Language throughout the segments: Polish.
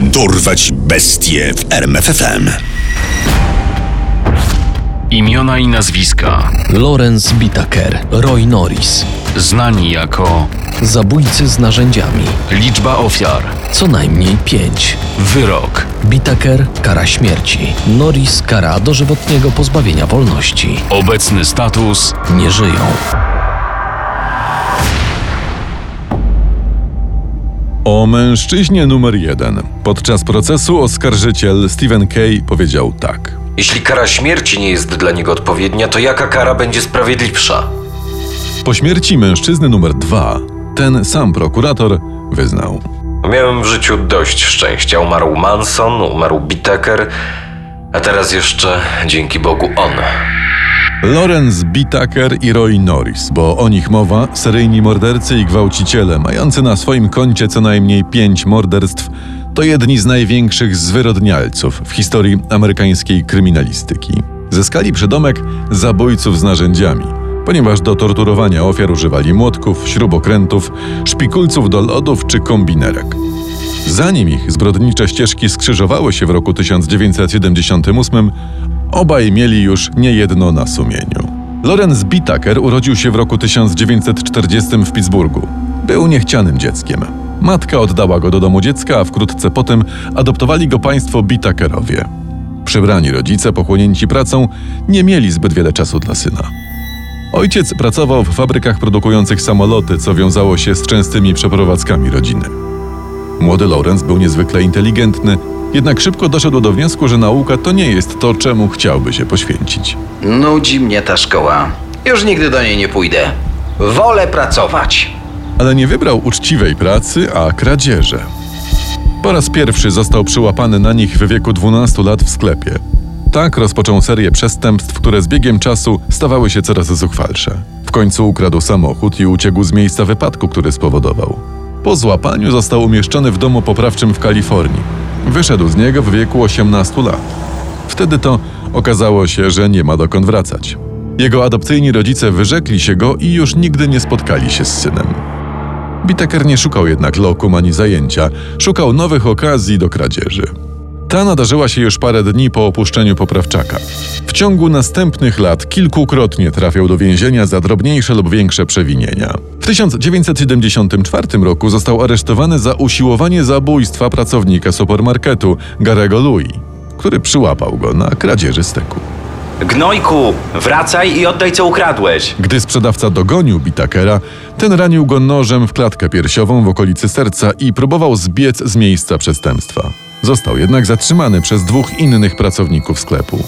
Dorwać bestie w RMFFM. Imiona i nazwiska. Lawrence Bittaker, Roy Norris. Znani jako Zabójcy z narzędziami. liczba ofiar. Co najmniej pięć. Wyrok. Bittaker kara śmierci. Norris kara dożywotniego pozbawienia wolności. Obecny status. Nie żyją. O mężczyźnie numer jeden. Podczas procesu oskarżyciel Stephen Kay powiedział tak. Jeśli kara śmierci nie jest dla niego odpowiednia, to jaka kara będzie sprawiedliwsza? Po śmierci mężczyzny numer dwa, ten sam prokurator wyznał. Miałem w życiu dość szczęścia. Umarł Manson, umarł Biteker, a teraz jeszcze, dzięki Bogu, on. Lawrence Bittaker i Roy Norris, bo o nich mowa, seryjni mordercy i gwałciciele, mający na swoim koncie co najmniej pięć morderstw, to jedni z największych zwyrodnialców w historii amerykańskiej kryminalistyki. Zyskali przydomek zabójców z narzędziami, ponieważ do torturowania ofiar używali młotków, śrubokrętów, szpikulców do lodów czy kombinerek. Zanim ich zbrodnicze ścieżki skrzyżowały się w roku 1978, obaj mieli już niejedno na sumieniu. Lorenz Bittaker urodził się w roku 1940 w Pittsburghu. Był niechcianym dzieckiem. Matka oddała go do domu dziecka, a wkrótce potem adoptowali go państwo Bittakerowie. Przybrani rodzice, pochłonięci pracą, nie mieli zbyt wiele czasu dla syna. Ojciec pracował w fabrykach produkujących samoloty, co wiązało się z częstymi przeprowadzkami rodziny. Młody Lorenz był niezwykle inteligentny, jednak szybko doszedł do wniosku, że nauka to nie jest to, czemu chciałby się poświęcić. Nudzi mnie ta szkoła. Już nigdy do niej nie pójdę. Wolę pracować. Ale nie wybrał uczciwej pracy, a kradzieże. Po raz pierwszy został przyłapany na nich w wieku 12 lat w sklepie. Tak rozpoczął serię przestępstw, które z biegiem czasu stawały się coraz zuchwalsze. W końcu ukradł samochód i uciekł z miejsca wypadku, który spowodował. Po złapaniu został umieszczony w domu poprawczym w Kalifornii. Wyszedł z niego w wieku 18 lat. Wtedy to okazało się, że nie ma dokąd wracać. Jego adopcyjni rodzice wyrzekli się go i już nigdy nie spotkali się z synem. Biteker nie szukał jednak lokum ani zajęcia, szukał nowych okazji do kradzieży. Ta nadarzyła się już parę dni po opuszczeniu poprawczaka. W ciągu następnych lat kilkukrotnie trafiał do więzienia za drobniejsze lub większe przewinienia. W 1974 roku został aresztowany za usiłowanie zabójstwa pracownika supermarketu Garego Louis, który przyłapał go na kradzieży steku. Gnojku, wracaj i oddaj co ukradłeś. Gdy sprzedawca dogonił Bitakera, ten ranił go nożem w klatkę piersiową w okolicy serca i próbował zbiec z miejsca przestępstwa. Został jednak zatrzymany przez dwóch innych pracowników sklepu.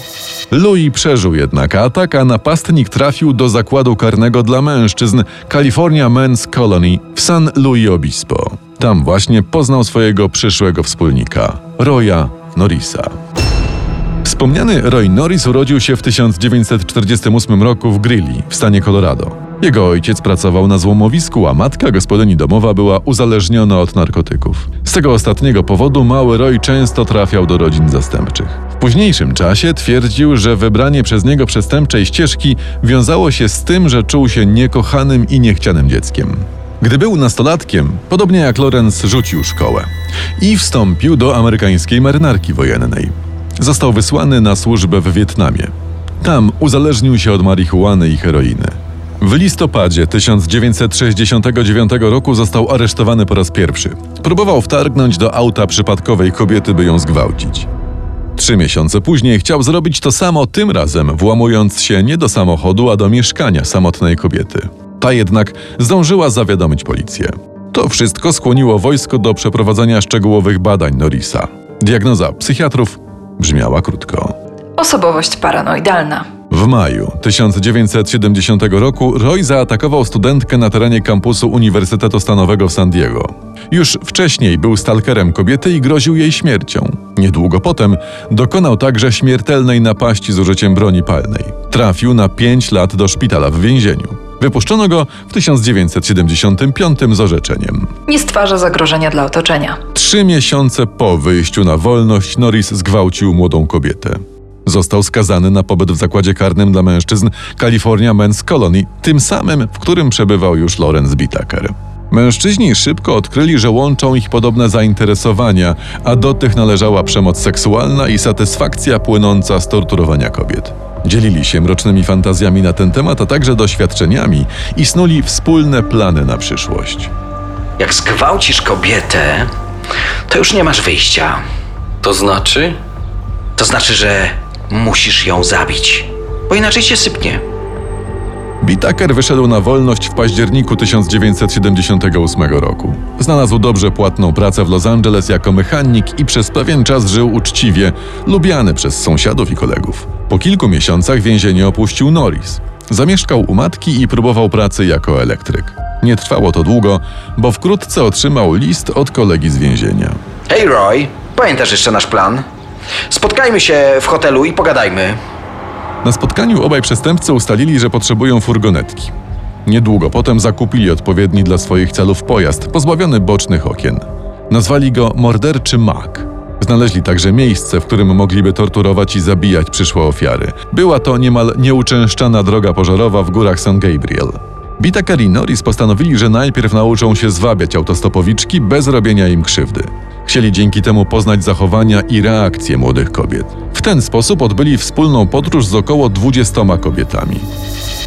Louis przeżył jednak atak, a napastnik trafił do zakładu karnego dla mężczyzn California Men's Colony w San Luis Obispo. Tam właśnie poznał swojego przyszłego wspólnika, Roya Norrisa. Wspomniany Roy Norris urodził się w 1948 roku w Greeley w stanie Colorado. Jego ojciec pracował na złomowisku, a matka gospodyni domowa była uzależniona od narkotyków. Z tego ostatniego powodu mały Roy często trafiał do rodzin zastępczych. W późniejszym czasie twierdził, że wybranie przez niego przestępczej ścieżki wiązało się z tym, że czuł się niekochanym i niechcianym dzieckiem. Gdy był nastolatkiem, podobnie jak Lorenz rzucił szkołę i wstąpił do amerykańskiej marynarki wojennej. Został wysłany na służbę w Wietnamie. Tam uzależnił się od marihuany i heroiny. W listopadzie 1969 roku został aresztowany po raz pierwszy. Próbował wtargnąć do auta przypadkowej kobiety, by ją zgwałcić. Trzy miesiące później chciał zrobić to samo, tym razem włamując się nie do samochodu, a do mieszkania samotnej kobiety. Ta jednak zdążyła zawiadomić policję. To wszystko skłoniło wojsko do przeprowadzenia szczegółowych badań Norrisa. Diagnoza psychiatrów brzmiała krótko. Osobowość paranoidalna. W maju 1970 roku Roy zaatakował studentkę na terenie kampusu Uniwersytetu Stanowego w San Diego. Już wcześniej był stalkerem kobiety i groził jej śmiercią. Niedługo potem dokonał także śmiertelnej napaści z użyciem broni palnej. Trafił na 5 lat do szpitala w więzieniu. Wypuszczono go w 1975 z orzeczeniem. Nie stwarza zagrożenia dla otoczenia. Trzy miesiące po wyjściu na wolność Norris zgwałcił młodą kobietę. Został skazany na pobyt w zakładzie karnym dla mężczyzn California Men's Colony, tym samym, w którym przebywał już Lawrence Bitaker. Mężczyźni szybko odkryli, że łączą ich podobne zainteresowania, a do tych należała przemoc seksualna i satysfakcja płynąca z torturowania kobiet. Dzielili się mrocznymi fantazjami na ten temat, a także doświadczeniami i snuli wspólne plany na przyszłość. Jak zgwałcisz kobietę, to już nie masz wyjścia. To znaczy? To znaczy, że musisz ją zabić, bo inaczej się sypnie. Bitaker wyszedł na wolność w październiku 1978 roku. Znalazł dobrze płatną pracę w Los Angeles jako mechanik i przez pewien czas żył uczciwie, lubiany przez sąsiadów i kolegów. Po kilku miesiącach więzienie opuścił Norris. Zamieszkał u matki i próbował pracy jako elektryk. Nie trwało to długo, bo wkrótce otrzymał list od kolegi z więzienia. Hej Roy, pamiętasz jeszcze nasz plan? Spotkajmy się w hotelu i pogadajmy. Na spotkaniu obaj przestępcy ustalili, że potrzebują furgonetki. Niedługo potem zakupili odpowiedni dla swoich celów pojazd, pozbawiony bocznych okien. Nazwali go Morderczy Mak. Znaleźli także miejsce, w którym mogliby torturować i zabijać przyszłe ofiary. Była to niemal nieuczęszczana droga pożarowa w górach San Gabriel. Bitaker i postanowili, że najpierw nauczą się zwabiać autostopowiczki bez robienia im krzywdy. Chcieli dzięki temu poznać zachowania i reakcje młodych kobiet. W ten sposób odbyli wspólną podróż z około 20 kobietami.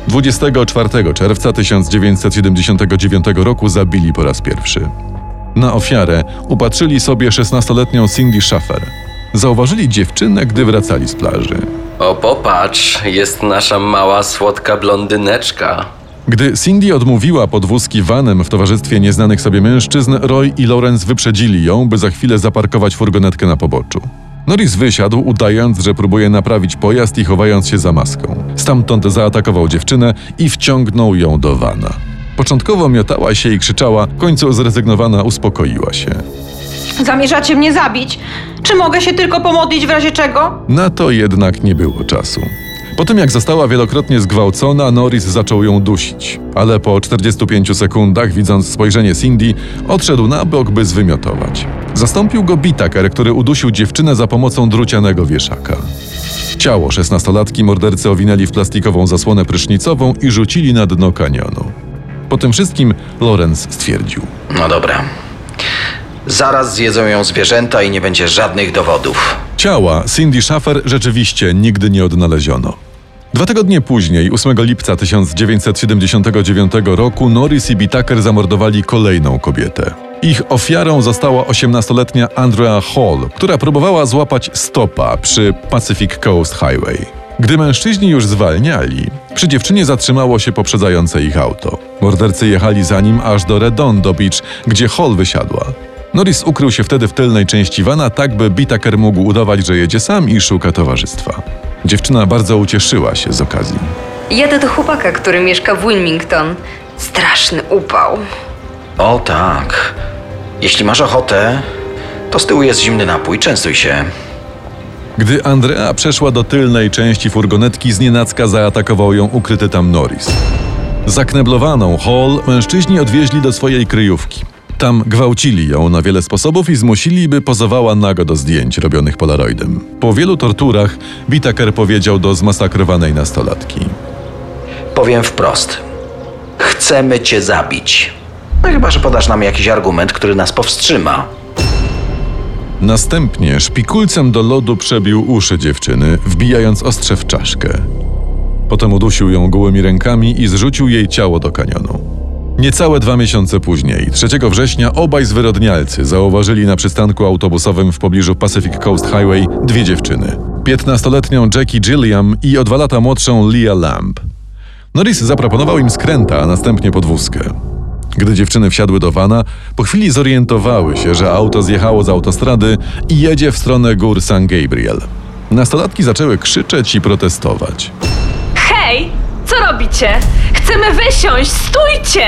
24 czerwca 1979 roku zabili po raz pierwszy. Na ofiarę upatrzyli sobie 16-letnią Cindy Schaffer. Zauważyli dziewczynę, gdy wracali z plaży. O, popatrz, jest nasza mała, słodka blondyneczka. Gdy Cindy odmówiła podwózki vanem w towarzystwie nieznanych sobie mężczyzn, Roy i Lawrence wyprzedzili ją, by za chwilę zaparkować furgonetkę na poboczu. Norris wysiadł, udając, że próbuje naprawić pojazd i chowając się za maską. Stamtąd zaatakował dziewczynę i wciągnął ją do vana. Początkowo miotała się i krzyczała, w końcu zrezygnowana uspokoiła się. Zamierzacie mnie zabić? Czy mogę się tylko pomodlić w razie czego? Na to jednak nie było czasu. Po tym jak została wielokrotnie zgwałcona, Norris zaczął ją dusić, ale po 45 sekundach, widząc spojrzenie Cindy, odszedł na bok, by zwymiotować. Zastąpił go Bitaker, który udusił dziewczynę za pomocą drucianego wieszaka. Ciało szesnastolatki mordercy owinęli w plastikową zasłonę prysznicową i rzucili na dno kanionu. Po tym wszystkim Lorenz stwierdził. No dobra. Zaraz zjedzą ją zwierzęta i nie będzie żadnych dowodów. Ciała Cindy Schaffer rzeczywiście nigdy nie odnaleziono. Dwa tygodnie później, 8 lipca 1979 roku, Norris i Bitaker zamordowali kolejną kobietę. Ich ofiarą została 18-letnia Andrea Hall, która próbowała złapać stopa przy Pacific Coast Highway. Gdy mężczyźni już zwalniali, przy dziewczynie zatrzymało się poprzedzające ich auto. Mordercy jechali za nim aż do Redondo Beach, gdzie Hall wysiadła. Norris ukrył się wtedy w tylnej części wana, tak by Bitaker mógł udawać, że jedzie sam i szuka towarzystwa. Dziewczyna bardzo ucieszyła się z okazji. Jadę do chłopaka, który mieszka w Wilmington. Straszny upał. O tak. Jeśli masz ochotę, to z tyłu jest zimny napój, częstuj się. Gdy Andrea przeszła do tylnej części furgonetki, znienacka zaatakował ją ukryty tam Norris. Zakneblowaną Hall mężczyźni odwieźli do swojej kryjówki. Tam gwałcili ją na wiele sposobów i zmusili, by pozowała nago do zdjęć robionych polaroidem. Po wielu torturach Whittaker powiedział do zmasakrowanej nastolatki. Powiem wprost. Chcemy cię zabić. No chyba, że podasz nam jakiś argument, który nas powstrzyma. Następnie szpikulcem do lodu przebił uszy dziewczyny, wbijając ostrze w czaszkę. Potem udusił ją gołymi rękami i zrzucił jej ciało do kanionu. Niecałe dwa miesiące później, 3 września, obaj zwyrodnialcy zauważyli na przystanku autobusowym w pobliżu Pacific Coast Highway dwie dziewczyny. 15-letnią Jackie Gilliam i o dwa lata młodszą Leah Lamb. Norris zaproponował im skręta, a następnie podwózkę. Gdy dziewczyny wsiadły do wana, po chwili zorientowały się, że auto zjechało z autostrady i jedzie w stronę gór San Gabriel. Nastolatki zaczęły krzyczeć i protestować. Co robicie? Chcemy wysiąść! Stójcie!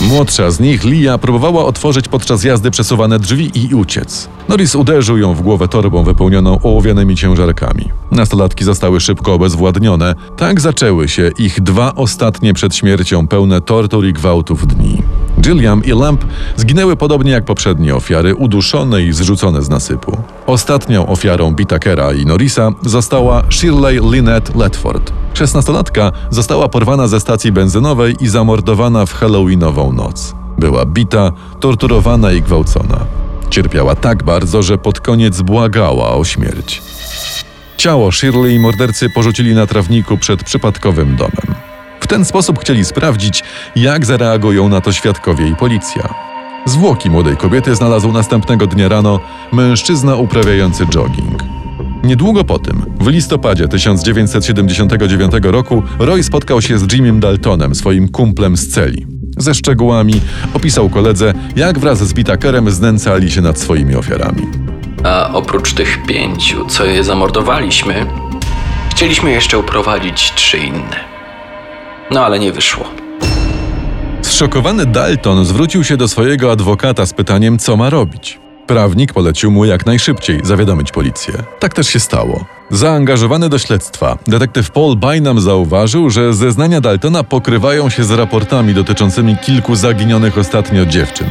Młodsza z nich, Lia, próbowała otworzyć podczas jazdy przesuwane drzwi i uciec. Norris uderzył ją w głowę torbą wypełnioną ołowianymi ciężarkami. Nastolatki zostały szybko obezwładnione. Tak zaczęły się ich dwa ostatnie przed śmiercią pełne tortur i gwałtów dni. Gilliam i Lamp zginęły podobnie jak poprzednie ofiary, uduszone i zrzucone z nasypu. Ostatnią ofiarą Bitakera i Norrisa została Shirley Lynette Ledford. Szesnastolatka została porwana ze stacji benzynowej i zamordowana w halloweenową noc. Była bita, torturowana i gwałcona. Cierpiała tak bardzo, że pod koniec błagała o śmierć. Ciało Shirley i mordercy porzucili na trawniku przed przypadkowym domem. W ten sposób chcieli sprawdzić, jak zareagują na to świadkowie i policja. Zwłoki młodej kobiety znalazł następnego dnia rano mężczyzna uprawiający jogging. Niedługo po tym, w listopadzie 1979 roku, Roy spotkał się z Jimem Daltonem, swoim kumplem z celi. Ze szczegółami opisał koledze, jak wraz z Bitakerem znęcali się nad swoimi ofiarami. A oprócz tych pięciu, co je zamordowaliśmy, chcieliśmy jeszcze uprowadzić trzy inne. No ale nie wyszło. Zszokowany Dalton zwrócił się do swojego adwokata z pytaniem, co ma robić. Prawnik polecił mu jak najszybciej zawiadomić policję. Tak też się stało. Zaangażowany do śledztwa, detektyw Paul Bynum zauważył, że zeznania Daltona pokrywają się z raportami dotyczącymi kilku zaginionych ostatnio dziewczyn.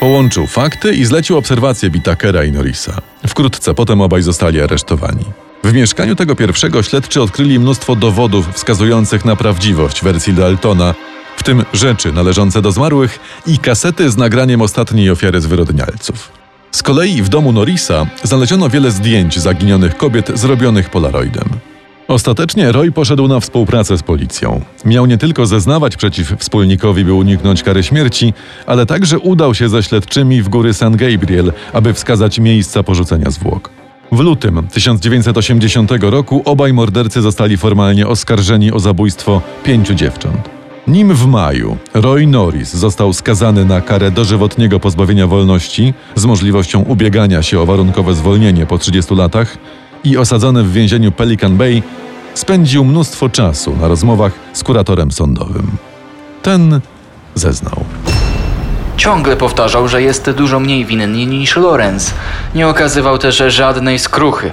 Połączył fakty i zlecił obserwację Bitakera i Norrisa. Wkrótce potem obaj zostali aresztowani. W mieszkaniu tego pierwszego śledczy odkryli mnóstwo dowodów wskazujących na prawdziwość wersji Daltona, w tym rzeczy należące do zmarłych i kasety z nagraniem ostatniej ofiary zwyrodnialców. Z kolei w domu Norrisa znaleziono wiele zdjęć zaginionych kobiet zrobionych polaroidem. Ostatecznie Roy poszedł na współpracę z policją. Miał nie tylko zeznawać przeciw wspólnikowi, by uniknąć kary śmierci, ale także udał się ze śledczymi w góry San Gabriel, aby wskazać miejsca porzucenia zwłok. W lutym 1980 roku obaj mordercy zostali formalnie oskarżeni o zabójstwo pięciu dziewcząt. Nim w maju Roy Norris został skazany na karę dożywotniego pozbawienia wolności z możliwością ubiegania się o warunkowe zwolnienie po 30 latach i osadzony w więzieniu Pelican Bay, spędził mnóstwo czasu na rozmowach z kuratorem sądowym. Ten zeznał. Ciągle powtarzał, że jest dużo mniej winny niż Lorenz. Nie okazywał też żadnej skruchy.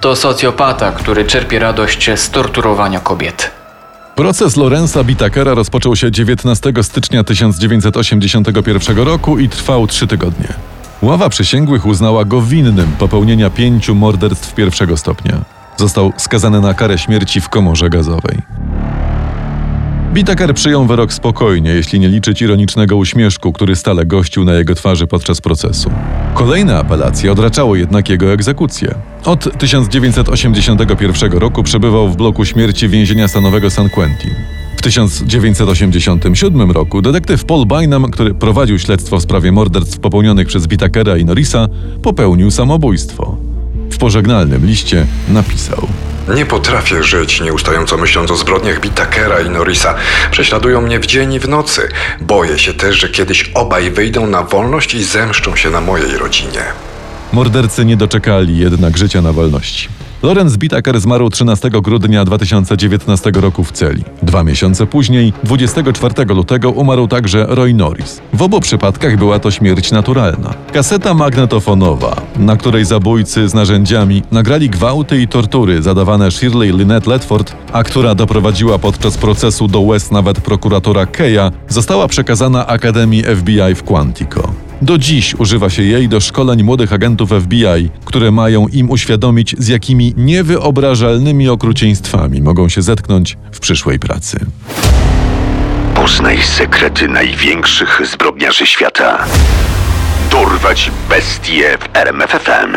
To socjopata, który czerpie radość z torturowania kobiet. Proces Lorenza Bitakera rozpoczął się 19 stycznia 1981 roku i trwał trzy tygodnie. Ława przysięgłych uznała go winnym popełnienia pięciu morderstw pierwszego stopnia. Został skazany na karę śmierci w komorze gazowej. Bitaker przyjął wyrok spokojnie, jeśli nie liczyć ironicznego uśmieszku, który stale gościł na jego twarzy podczas procesu. Kolejne apelacje odraczały jednak jego egzekucję. Od 1981 roku przebywał w bloku śmierci więzienia stanowego San Quentin. W 1987 roku detektyw Paul Bynum, który prowadził śledztwo w sprawie morderstw popełnionych przez Bitakera i Norrisa, popełnił samobójstwo. W pożegnalnym liście napisał: Nie potrafię żyć, nieustająco myśląc o zbrodniach Bitakera i Norrisa. Prześladują mnie w dzień i w nocy. Boję się też, że kiedyś obaj wyjdą na wolność i zemszczą się na mojej rodzinie. Mordercy nie doczekali jednak życia na wolności. Lorenz Bitaker zmarł 13 grudnia 2019 roku w celi. Dwa miesiące później, 24 lutego, umarł także Roy Norris. W obu przypadkach była to śmierć naturalna. Kaseta magnetofonowa, na której zabójcy z narzędziami nagrali gwałty i tortury zadawane Shirley Lynette Ledford, a która doprowadziła podczas procesu do łez nawet prokuratora Keya, została przekazana Akademii FBI w Quantico. Do dziś używa się jej do szkoleń młodych agentów FBI, które mają im uświadomić, z jakimi niewyobrażalnymi okrucieństwami mogą się zetknąć w przyszłej pracy. Poznaj sekrety największych zbrodniarzy świata. Dorwać bestie w RMFFM.